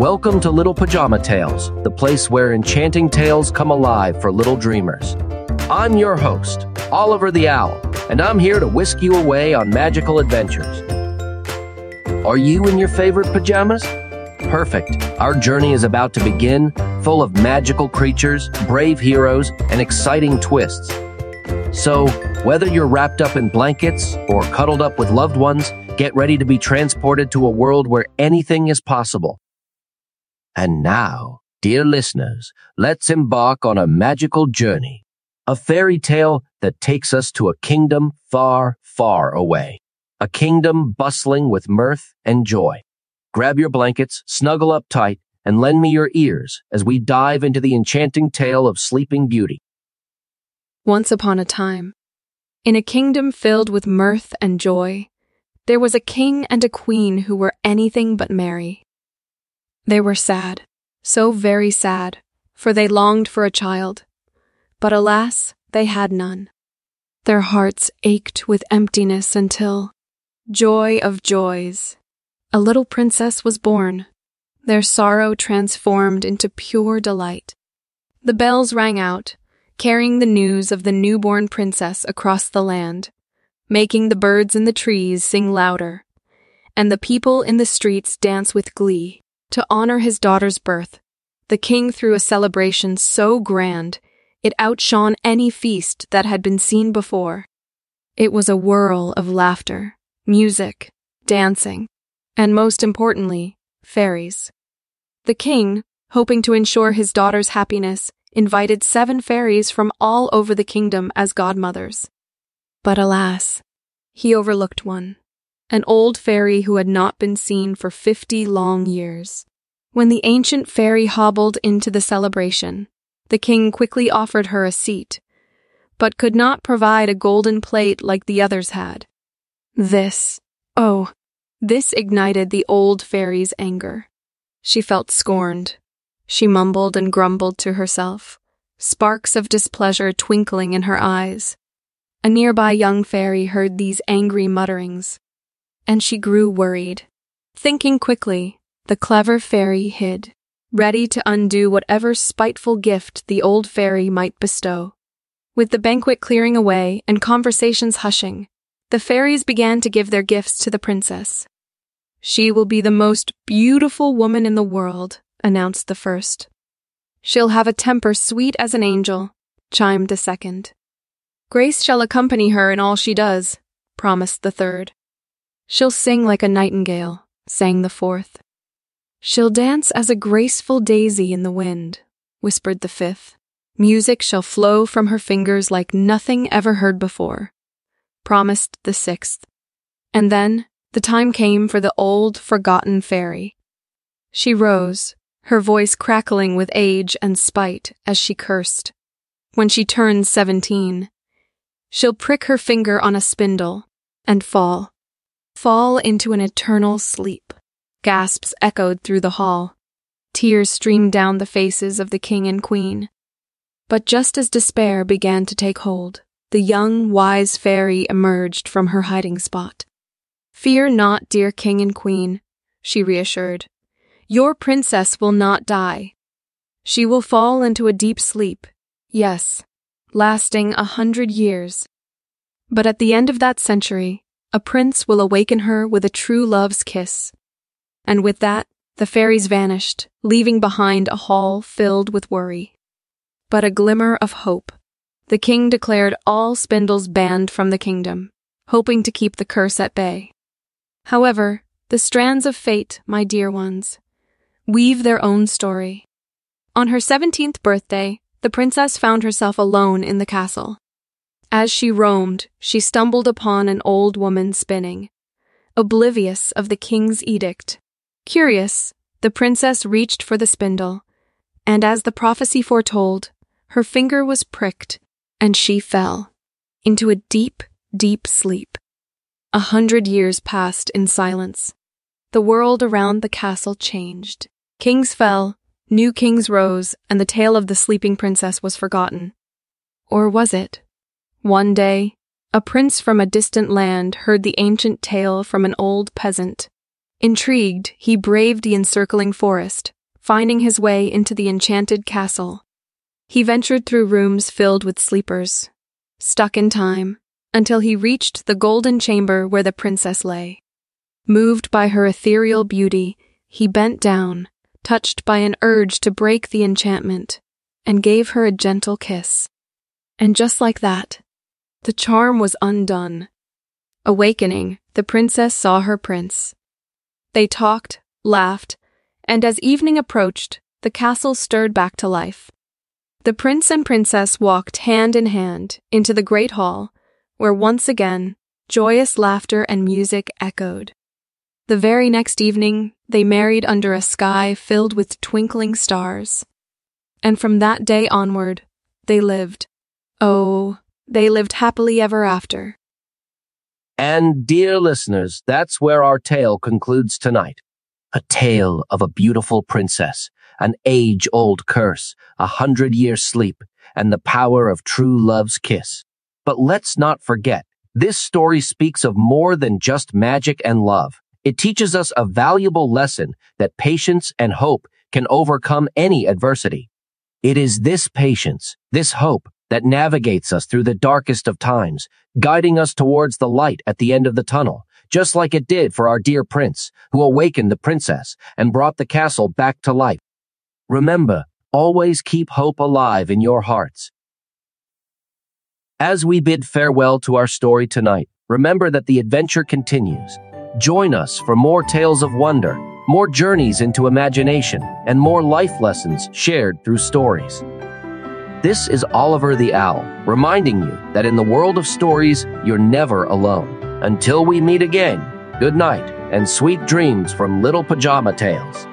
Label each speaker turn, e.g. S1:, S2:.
S1: Welcome to Little Pajama Tales, the place where enchanting tales come alive for little dreamers. I'm your host, Oliver the Owl, and I'm here to whisk you away on magical adventures. Are you in your favorite pajamas? Perfect. Our journey is about to begin, full of magical creatures, brave heroes, and exciting twists. So, whether you're wrapped up in blankets or cuddled up with loved ones, get ready to be transported to a world where anything is possible. And now, dear listeners, let's embark on a magical journey, a fairy tale that takes us to a kingdom far, far away, a kingdom bustling with mirth and joy. Grab your blankets, snuggle up tight, and lend me your ears as we dive into the enchanting tale of Sleeping Beauty.
S2: Once upon a time, in a kingdom filled with mirth and joy, there was a king and a queen who were anything but merry. They were sad, so very sad, for they longed for a child. But alas, they had none. Their hearts ached with emptiness until, joy of joys, a little princess was born, their sorrow transformed into pure delight. The bells rang out, carrying the news of the newborn princess across the land, making the birds in the trees sing louder, and the people in the streets dance with glee. To honor his daughter's birth, the king threw a celebration so grand it outshone any feast that had been seen before. It was a whirl of laughter, music, dancing, and most importantly, fairies. The king, hoping to ensure his daughter's happiness, invited seven fairies from all over the kingdom as godmothers. But alas, he overlooked one, an old fairy who had not been seen for fifty long years. When the ancient fairy hobbled into the celebration, the king quickly offered her a seat, but could not provide a golden plate like the others had. This, oh, this ignited the old fairy's anger. She felt scorned. She mumbled and grumbled to herself, sparks of displeasure twinkling in her eyes. A nearby young fairy heard these angry mutterings, and she grew worried. Thinking quickly, the clever fairy hid, ready to undo whatever spiteful gift the old fairy might bestow. With the banquet clearing away and conversations hushing, the fairies began to give their gifts to the princess. She will be the most beautiful woman in the world, announced the first. She'll have a temper sweet as an angel, chimed the second. Grace shall accompany her in all she does, promised the third. She'll sing like a nightingale, sang the fourth. She'll dance as a graceful daisy in the wind, whispered the fifth. Music shall flow from her fingers like nothing ever heard before, promised the sixth. And then the time came for the old, forgotten fairy. She rose, her voice crackling with age and spite as she cursed. When she turns seventeen, she'll prick her finger on a spindle and fall, fall into an eternal sleep. Gasps echoed through the hall. Tears streamed down the faces of the king and queen. But just as despair began to take hold, the young, wise fairy emerged from her hiding spot. Fear not, dear king and queen, she reassured. Your princess will not die. She will fall into a deep sleep, yes, lasting a hundred years. But at the end of that century, a prince will awaken her with a true love's kiss. And with that, the fairies vanished, leaving behind a hall filled with worry. But a glimmer of hope. The king declared all spindles banned from the kingdom, hoping to keep the curse at bay. However, the strands of fate, my dear ones, weave their own story. On her 17th birthday, the princess found herself alone in the castle. As she roamed, she stumbled upon an old woman spinning, oblivious of the king's edict. Curious, the princess reached for the spindle, and as the prophecy foretold, her finger was pricked, and she fell into a deep, deep sleep. A hundred years passed in silence. The world around the castle changed. Kings fell, new kings rose, and the tale of the sleeping princess was forgotten. Or was it? One day, a prince from a distant land heard the ancient tale from an old peasant. Intrigued, he braved the encircling forest, finding his way into the enchanted castle. He ventured through rooms filled with sleepers, stuck in time, until he reached the golden chamber where the princess lay. Moved by her ethereal beauty, he bent down, touched by an urge to break the enchantment, and gave her a gentle kiss. And just like that, the charm was undone. Awakening, the princess saw her prince. They talked, laughed, and as evening approached, the castle stirred back to life. The prince and princess walked hand in hand into the great hall, where once again joyous laughter and music echoed. The very next evening, they married under a sky filled with twinkling stars. And from that day onward, they lived. Oh, they lived happily ever after.
S1: And, dear listeners, that's where our tale concludes tonight. A tale of a beautiful princess, an age old curse, a hundred year sleep, and the power of true love's kiss. But let's not forget, this story speaks of more than just magic and love. It teaches us a valuable lesson that patience and hope can overcome any adversity. It is this patience, this hope, that navigates us through the darkest of times, guiding us towards the light at the end of the tunnel, just like it did for our dear prince, who awakened the princess and brought the castle back to life. Remember, always keep hope alive in your hearts. As we bid farewell to our story tonight, remember that the adventure continues. Join us for more tales of wonder, more journeys into imagination, and more life lessons shared through stories. This is Oliver the Owl, reminding you that in the world of stories, you're never alone. Until we meet again, good night and sweet dreams from Little Pajama Tales.